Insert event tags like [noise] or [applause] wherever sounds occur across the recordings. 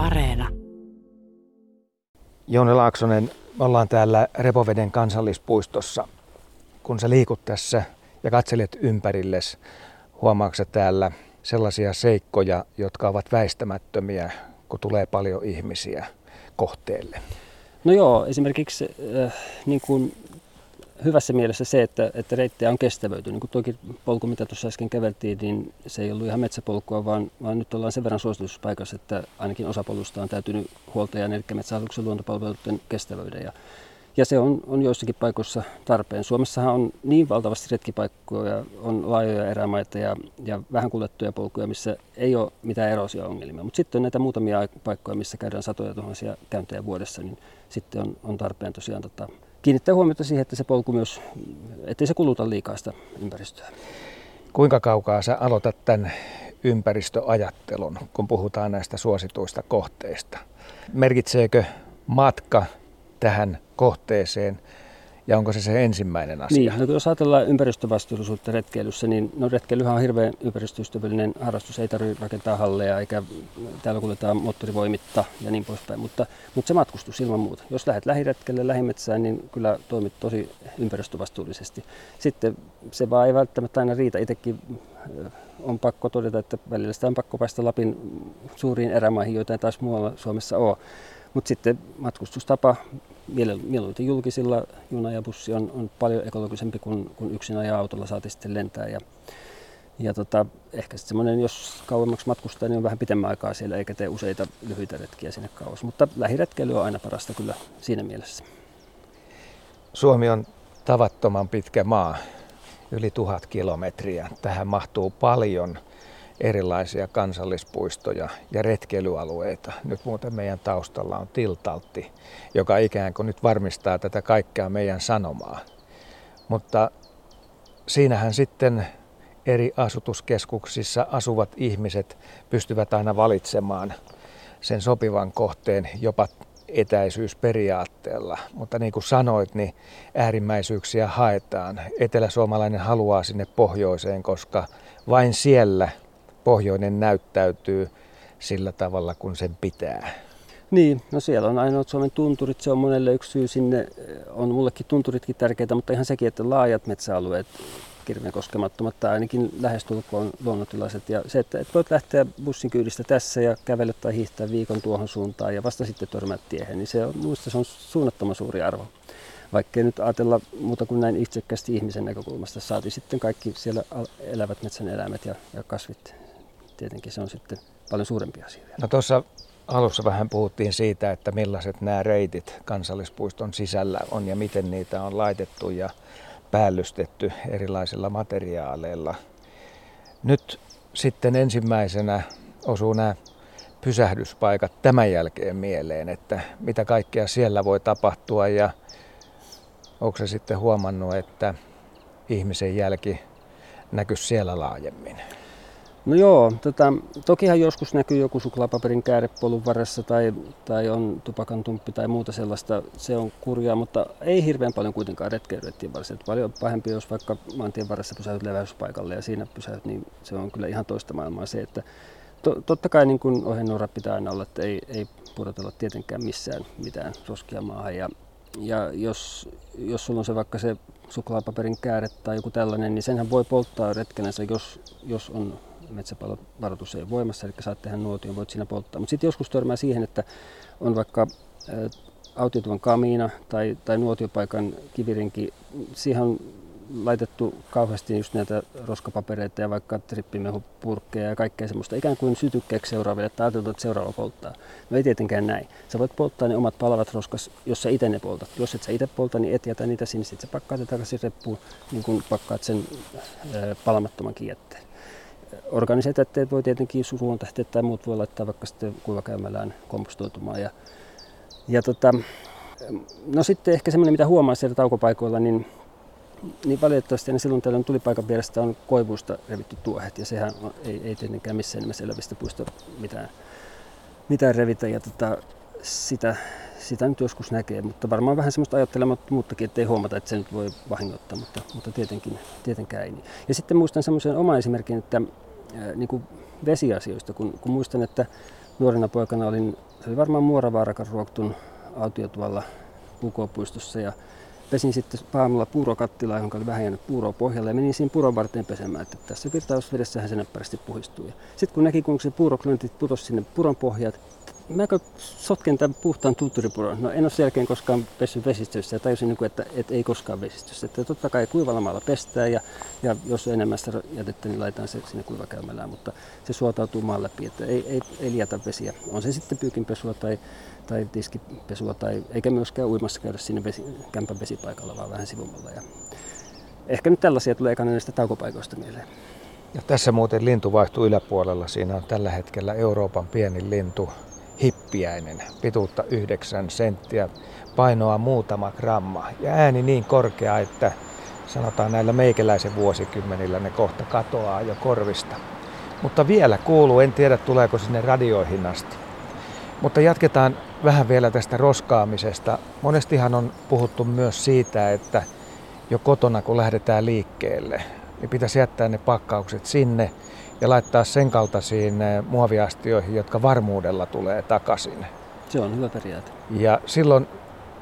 Areena. Jouni Laaksonen, me ollaan täällä Repoveden kansallispuistossa. Kun sä liikut tässä ja katselet ympärilles, huomaatko täällä sellaisia seikkoja, jotka ovat väistämättömiä, kun tulee paljon ihmisiä kohteelle? No joo, esimerkiksi äh, niin kuin hyvässä mielessä se, että, että reittejä on kestävöity. Niin kuin toki polku, mitä tuossa äsken käveltiin, niin se ei ollut ihan metsäpolkua, vaan, vaan nyt ollaan sen verran suosituspaikassa, että ainakin osa polusta on täytynyt huoltajan, eli metsähallituksen luontopalveluiden kestävyyden. Ja, ja se on, on joissakin paikoissa tarpeen. Suomessahan on niin valtavasti retkipaikkoja, on laajoja erämaita ja, ja vähän kuljettuja polkuja, missä ei ole mitään erosio-ongelmia. Mutta sitten on näitä muutamia paikkoja, missä käydään satoja tuhansia käyntejä vuodessa, niin sitten on, on tarpeen tosiaan tota, kiinnittää huomiota siihen, että se polku myös, ettei se kuluta liikaa sitä ympäristöä. Kuinka kaukaa sä aloitat tämän ympäristöajattelun, kun puhutaan näistä suosituista kohteista? Merkitseekö matka tähän kohteeseen ja onko se se ensimmäinen asia? Niin, no jos ajatellaan ympäristövastuullisuutta retkeilyssä, niin no retkeilyhän on hirveän ympäristöystävällinen harrastus. Ei tarvitse rakentaa halleja eikä täällä kuljetaan moottorivoimitta ja niin poispäin. Mutta, mutta se matkustus ilman muuta. Jos lähdet lähiretkelle, lähimetsään, niin kyllä toimit tosi ympäristövastuullisesti. Sitten se vaan ei välttämättä aina riitä. Itsekin on pakko todeta, että välillä sitä on pakko päästä Lapin suuriin erämaihin, joita ei taas muualla Suomessa ole. Mutta sitten matkustustapa mieluiten julkisilla juna ja bussi on, on paljon ekologisempi kuin, kuin yksin ajaa autolla saati sitten lentää. Ja, ja tota, ehkä sitten semmoinen, jos kauemmaksi matkustaa, niin on vähän pitemmän aikaa siellä eikä tee useita lyhyitä retkiä sinne kauas. Mutta lähiretkeily on aina parasta kyllä siinä mielessä. Suomi on tavattoman pitkä maa, yli tuhat kilometriä. Tähän mahtuu paljon erilaisia kansallispuistoja ja retkeilyalueita. Nyt muuten meidän taustalla on Tiltaltti, joka ikään kuin nyt varmistaa tätä kaikkea meidän sanomaa. Mutta siinähän sitten eri asutuskeskuksissa asuvat ihmiset pystyvät aina valitsemaan sen sopivan kohteen jopa etäisyysperiaatteella. Mutta niin kuin sanoit, niin äärimmäisyyksiä haetaan. Eteläsuomalainen haluaa sinne pohjoiseen, koska vain siellä pohjoinen näyttäytyy sillä tavalla, kun sen pitää. Niin, no siellä on ainoat Suomen tunturit, se on monelle yksi syy sinne, on mullekin tunturitkin tärkeitä, mutta ihan sekin, että laajat metsäalueet, kirven koskemattomat tai ainakin lähestulkoon luonnontilaiset. Ja se, että, että voit lähteä bussin kyydistä tässä ja kävellä tai hiihtää viikon tuohon suuntaan ja vasta sitten törmät tiehen, niin se on, minusta se on suunnattoman suuri arvo. Vaikka ei nyt ajatella muuta kuin näin itsekkäästi ihmisen näkökulmasta, saati sitten kaikki siellä elävät metsän eläimet ja, ja kasvit tietenkin se on sitten paljon suurempi asia. No tuossa alussa vähän puhuttiin siitä, että millaiset nämä reitit kansallispuiston sisällä on ja miten niitä on laitettu ja päällystetty erilaisilla materiaaleilla. Nyt sitten ensimmäisenä osuu nämä pysähdyspaikat tämän jälkeen mieleen, että mitä kaikkea siellä voi tapahtua ja onko se sitten huomannut, että ihmisen jälki näkyy siellä laajemmin? No joo, tota, tokihan joskus näkyy joku suklaapaperin kääre polun varressa tai, tai on tupakan tumppi tai muuta sellaista. Se on kurjaa, mutta ei hirveän paljon kuitenkaan retkeilyrettien varressa. Et paljon pahempi, jos vaikka maantien varressa pysäyt leväyspaikalle ja siinä pysäyt, niin se on kyllä ihan toista maailmaa se, että to, totta kai niin kuin ohjenuora pitää aina olla, että ei, ei pudotella tietenkään missään mitään roskia maahan. Ja, ja jos, jos sulla on se vaikka se suklaapaperin kääre tai joku tällainen, niin senhän voi polttaa retkenänsä, jos, jos on metsäpalovaroitus ei ole voimassa, eli saat tehdä nuotion, voit siinä polttaa. Mutta sitten joskus törmää siihen, että on vaikka autiotuvan kamiina tai, tai nuotiopaikan kivirinki, siihen on laitettu kauheasti just näitä roskapapereita ja vaikka trippimehupurkkeja ja kaikkea semmoista ikään kuin sytykkeeksi seuraaville, että ajateltu, että seuraava polttaa. No ei tietenkään näin. Sä voit polttaa ne omat palavat roskas, jos sä itse ne poltat. Jos et sä itse polta, niin et jätä niitä sinne, sitten sä pakkaat takaisin reppuun, niin kuin pakkaat sen palamattoman jätteen organiset jätteet voi tietenkin suruontähteet tai muut voi laittaa vaikka sitten kuivakäymälään kompostoitumaan. Ja, ja tota, no sitten ehkä semmoinen, mitä huomaa siellä taukopaikoilla, niin, niin valitettavasti niin silloin tällöin tulipaikan vierestä on koivuista revitty tuohet ja sehän ei, ei tietenkään missään nimessä elävistä puista mitään, mitään revitä ja tota, sitä, sitä nyt joskus näkee, mutta varmaan vähän semmoista ajattelemattomuuttakin, ettei huomata, että se nyt voi vahingoittaa, mutta, mutta tietenkin, tietenkään ei. Ja sitten muistan semmoisen oma esimerkin, että niin kuin vesiasioista, kun, kun muistan, että nuorena poikana olin se oli varmaan Muoravaarakan ruoktun autio tuolla Pukopuistossa ja pesin sitten aamulla puurokattilaa, jonka oli vähän jäänyt puuroa pohjalle ja menin siinä puuron varteen pesemään, että tässä virtausvedessähän se näppärästi puhistuu. Sitten kun näki, kun se puuroklöntit putosi sinne puron pohjat, mäkö sotken tämän puhtaan tutturipuron. No en ole sen jälkeen koskaan pessyt vesistössä ja tajusin, niin että, että ei koskaan vesistössä. Että totta kai kuivalla pestää ja, ja jos on enemmän sitä jätettä, niin laitetaan se sinne kuivakäymälään, mutta se suotautuu maan läpi, että ei, ei, ei liätä vesiä. On se sitten pyykinpesua tai, tai tiskipesua tai eikä myöskään uimassa käydä siinä vesi, kämpän vesipaikalla, vaan vähän sivummalla. Ja ehkä nyt tällaisia tulee ekana näistä taukopaikoista mieleen. Ja tässä muuten lintu vaihtuu yläpuolella. Siinä on tällä hetkellä Euroopan pienin lintu, hippiäinen, pituutta 9 senttiä, painoa muutama gramma ja ääni niin korkea, että sanotaan näillä meikäläisen vuosikymmenillä ne kohta katoaa jo korvista. Mutta vielä kuuluu, en tiedä tuleeko sinne radioihin asti. Mutta jatketaan vähän vielä tästä roskaamisesta. Monestihan on puhuttu myös siitä, että jo kotona kun lähdetään liikkeelle, niin pitäisi jättää ne pakkaukset sinne ja laittaa sen kaltaisiin eh, muoviastioihin, jotka varmuudella tulee takaisin. Se on hyvä periaate. Ja silloin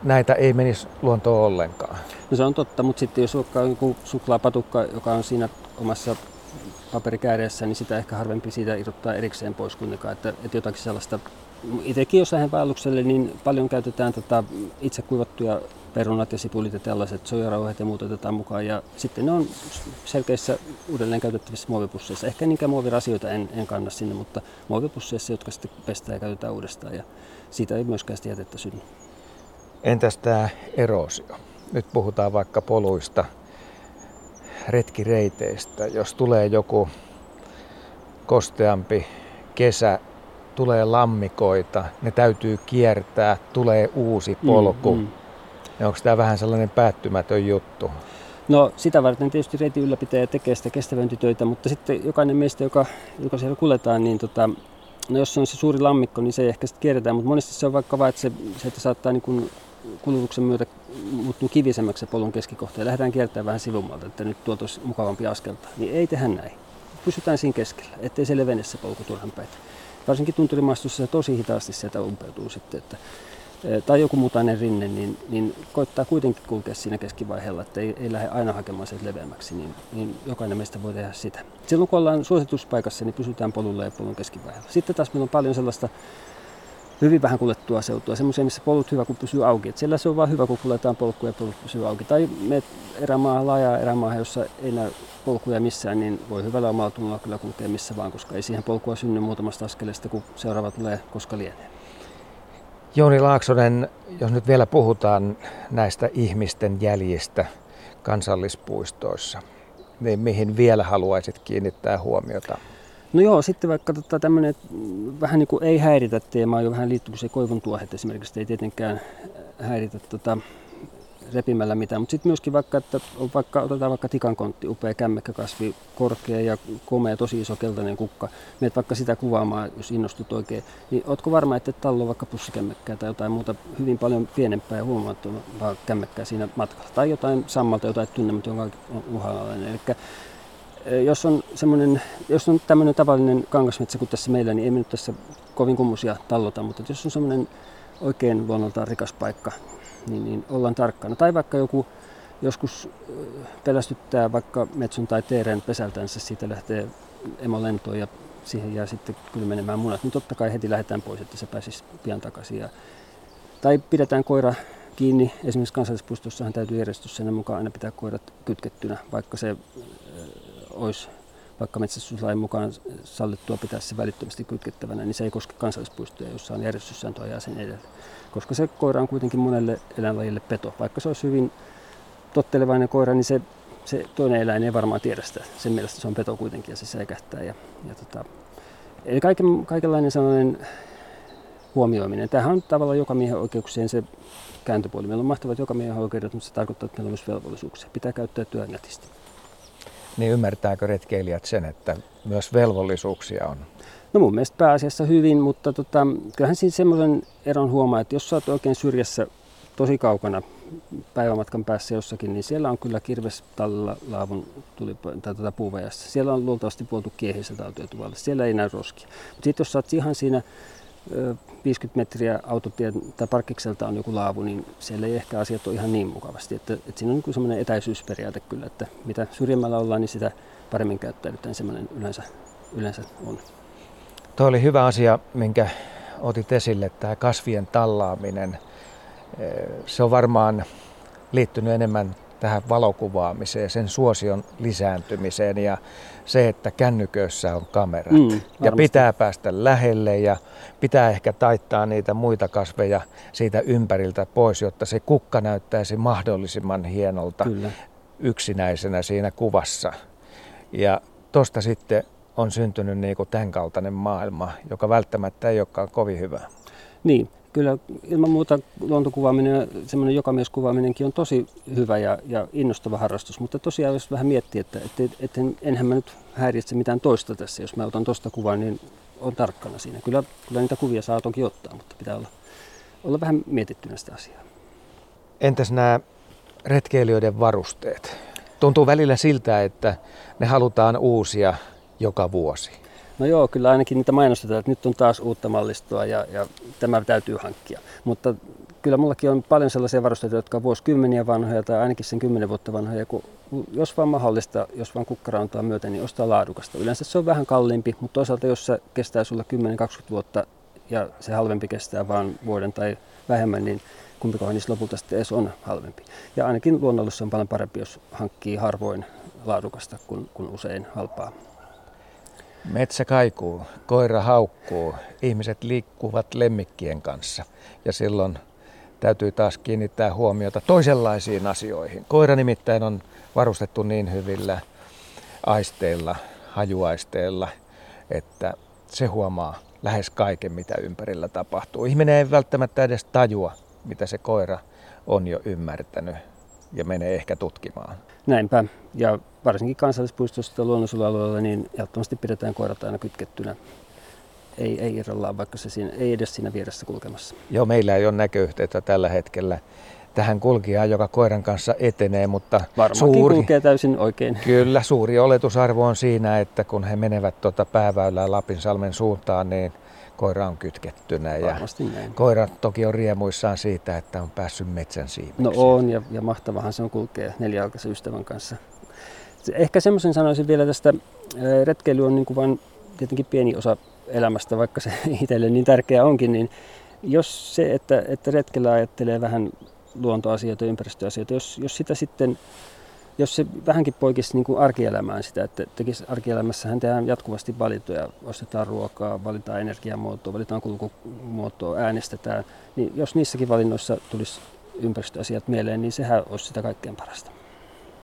näitä ei menisi luontoon ollenkaan. No se on totta, mutta sitten jos on joku suklaapatukka, joka on siinä omassa paperikääreessä, niin sitä ehkä harvempi siitä irrottaa erikseen pois kuitenkaan, että, että jotakin sellaista itsekin jos lähden vaellukselle, niin paljon käytetään tota itse kuivattuja perunat ja sipulit ja tällaiset soijarauheet ja muut otetaan mukaan. Ja sitten ne on selkeissä uudelleen käytettävissä muovipusseissa. Ehkä niinkään muovirasioita en, en kanna sinne, mutta muovipusseissa, jotka sitten pestään ja käytetään uudestaan. Ja siitä ei myöskään sitä jätettä synny. Entäs tämä eroosio? Nyt puhutaan vaikka poluista, retkireiteistä. Jos tulee joku kosteampi kesä, tulee lammikoita, ne täytyy kiertää, tulee uusi polku. Mm, mm. Ja onko tämä vähän sellainen päättymätön juttu? No sitä varten tietysti reitin ylläpitäjä tekee sitä kestävöintitöitä, mutta sitten jokainen meistä, joka, joka siellä kuljetaan, niin tota, no jos on se suuri lammikko, niin se ei ehkä sitten kierretään, mutta monesti se on vaikka vain, että se, se että saattaa niin kuin kulutuksen myötä muuttuu kivisemmäksi se polun keskikohta ja lähdetään kiertämään vähän sivummalta, että nyt tuolta olisi mukavampi askelta. Niin ei tehdä näin. Pysytään siinä keskellä, ettei se levene se polku turhan päin. Varsinkin tunturimaastossa se tosi hitaasti sieltä umpeutuu sitten, että tai joku mutainen rinne, niin, niin koittaa kuitenkin kulkea siinä keskivaiheella, että ei, ei lähde aina hakemaan sen leveämmäksi, niin, niin jokainen meistä voi tehdä sitä. Silloin kun ollaan suosituspaikassa, niin pysytään polulla ja polun keskivaiheella. Sitten taas meillä on paljon sellaista hyvin vähän kuljettua seutua, semmoisia, missä polut hyvä, kun pysyy auki. Et siellä se on vaan hyvä, kun kuljetaan polkuja ja polut pysyy auki. Tai me erämaahan, laajaa erämaahan, jossa ei näy polkuja missään, niin voi hyvällä omalla tunnolla kyllä kulkea missä vaan, koska ei siihen polkua synny muutamasta askeleesta, kun seuraava tulee koska lienee. Jouni Laaksonen, jos nyt vielä puhutaan näistä ihmisten jäljistä kansallispuistoissa, niin mihin vielä haluaisit kiinnittää huomiota? No joo, sitten vaikka tota, tämmöinen vähän niin kuin ei häiritä teema, jo vähän liittyy se koivun tuohet esimerkiksi, ei tietenkään häiritä tota, repimällä mitään. Mutta sitten myöskin vaikka, että on vaikka, otetaan vaikka tikankontti, upea kämmekäkasvi, korkea ja komea, tosi iso keltainen kukka. Meet vaikka sitä kuvaamaan, jos innostut oikein. Niin ootko varma, että et tallo vaikka pussikämmekkää tai jotain muuta hyvin paljon pienempää ja huomattavaa kämmekkää siinä matkalla. Tai jotain sammalta, jotain tunnematta, jonka on uhanalainen. Eli eh, jos on, semmoinen, jos on tämmöinen tavallinen kangasmetsä kuin tässä meillä, niin ei me nyt tässä kovin kummusia tallota, mutta jos on semmoinen oikein luonnoltaan rikas paikka, niin, niin ollaan tarkkana. Tai vaikka joku joskus pelästyttää vaikka metson tai teeren pesältänsä, siitä lähtee emolentoon ja siihen jää sitten kylmenemään munat, niin totta kai heti lähdetään pois, että se pääsisi pian takaisin. Ja, tai pidetään koira kiinni. Esimerkiksi kansallispuistossahan täytyy järjestyssäännön mukaan aina pitää koirat kytkettynä, vaikka se olisi vaikka metsästyslain mukaan sallittua pitää se välittömästi kytkettävänä, niin se ei koske kansallispuistoja, jossa on järjestyssääntö ajaa sen edelle. Koska se koira on kuitenkin monelle eläinlajille peto. Vaikka se olisi hyvin tottelevainen koira, niin se, se toinen eläin ei varmaan tiedä sitä. Sen mielestä se on peto kuitenkin ja se säikähtää. Ja, ja tota, eli kaiken, kaikenlainen sellainen huomioiminen. Tämähän on tavallaan joka miehen oikeuksien se kääntöpuoli. Meillä on mahtavat joka miehen oikeudet, mutta se tarkoittaa, että meillä on myös velvollisuuksia. Pitää käyttää nätisti niin ymmärtääkö retkeilijät sen, että myös velvollisuuksia on? No mun mielestä pääasiassa hyvin, mutta tota, kyllähän siinä semmoisen eron huomaa, että jos sä oot oikein syrjässä tosi kaukana päivämatkan päässä jossakin, niin siellä on kyllä kirvestallilla laavun tuli, tai tuota puuvajassa. Siellä on luultavasti puoltu kiehissä tautiotuvalle. Siellä ei näy roskia. Mutta sitten jos sä oot ihan siinä 50 metriä autotien tai parkkikselta on joku laavu, niin siellä ei ehkä asiat ole ihan niin mukavasti. Että, että siinä on niin semmoinen etäisyysperiaate kyllä, että mitä syrjemmällä ollaan, niin sitä paremmin käyttäydytään semmoinen yleensä, yleensä on. Tuo oli hyvä asia, minkä otit esille, tämä kasvien tallaaminen. Se on varmaan liittynyt enemmän tähän valokuvaamiseen, sen suosion lisääntymiseen ja se, että kännyköissä on kamerat. Mm, ja pitää päästä lähelle ja pitää ehkä taittaa niitä muita kasveja siitä ympäriltä pois, jotta se kukka näyttäisi mahdollisimman hienolta Kyllä. yksinäisenä siinä kuvassa. Ja tosta sitten on syntynyt niin kuin tämän kaltainen maailma, joka välttämättä ei olekaan kovin hyvä. Niin, kyllä ilman muuta luontokuvaaminen ja semmoinen jokamieskuvaaminenkin on tosi hyvä ja, ja innostava harrastus, mutta tosiaan jos vähän miettii, että, että, että enhän mä nyt häiritse mitään toista tässä, jos mä otan tosta kuvan, niin on tarkkana siinä. Kyllä, kyllä niitä kuvia saa toki ottaa, mutta pitää olla, olla vähän mietittynä sitä asiaa. Entäs nämä retkeilijöiden varusteet? Tuntuu välillä siltä, että ne halutaan uusia joka vuosi. No joo, kyllä ainakin niitä mainostetaan, että nyt on taas uutta mallistoa ja, ja tämä täytyy hankkia. Mutta kyllä mullakin on paljon sellaisia varusteita, jotka on vuosikymmeniä vanhoja tai ainakin sen kymmenen vuotta vanhoja. Kun, jos vaan mahdollista, jos vaan kukkara antaa myöten, niin ostaa laadukasta. Yleensä se on vähän kalliimpi, mutta toisaalta jos se kestää sulla 10-20 vuotta ja se halvempi kestää vain vuoden tai vähemmän, niin kumpikohan niistä lopulta sitten edes on halvempi. Ja ainakin luonnollisesti on paljon parempi, jos hankkii harvoin laadukasta kuin, kuin usein halpaa. Metsä kaikuu, koira haukkuu, ihmiset liikkuvat lemmikkien kanssa ja silloin täytyy taas kiinnittää huomiota toisenlaisiin asioihin. Koira nimittäin on varustettu niin hyvillä aisteilla, hajuaisteilla, että se huomaa lähes kaiken, mitä ympärillä tapahtuu. Ihminen ei välttämättä edes tajua, mitä se koira on jo ymmärtänyt ja menee ehkä tutkimaan. Näinpä. Ja varsinkin kansallispuistossa ja luonnonsuojelualueella niin ehdottomasti pidetään koirat aina kytkettynä. Ei, ei irrallaan, vaikka se siinä, ei edes siinä vieressä kulkemassa. Joo, meillä ei ole näköyhteyttä tällä hetkellä tähän kulkijaan, joka koiran kanssa etenee, mutta Varmaankin suuri, kulkee täysin oikein. Kyllä, suuri oletusarvo on siinä, että kun he menevät tuota pääväylää Lapinsalmen suuntaan, niin koira on kytkettynä. Ja näin. koira toki on riemuissaan siitä, että on päässyt metsän siimeksi. No on, ja, ja mahtavahan se on kulkea neljäaikaisen ystävän kanssa. Ehkä semmoisen sanoisin vielä tästä, retkeily on niin kuin vain tietenkin pieni osa elämästä, vaikka se [laughs] itselle niin tärkeä onkin, niin jos se, että, että retkellä ajattelee vähän luontoasioita ja ympäristöasioita, jos, jos sitä sitten jos se vähänkin poikisi niin kuin arkielämään sitä, että tekisi arkielämässähän tehdään jatkuvasti valintoja, ostetaan ruokaa, valitaan energiamuotoa, valitaan kulkumuotoa, äänestetään, niin jos niissäkin valinnoissa tulisi ympäristöasiat mieleen, niin sehän olisi sitä kaikkein parasta.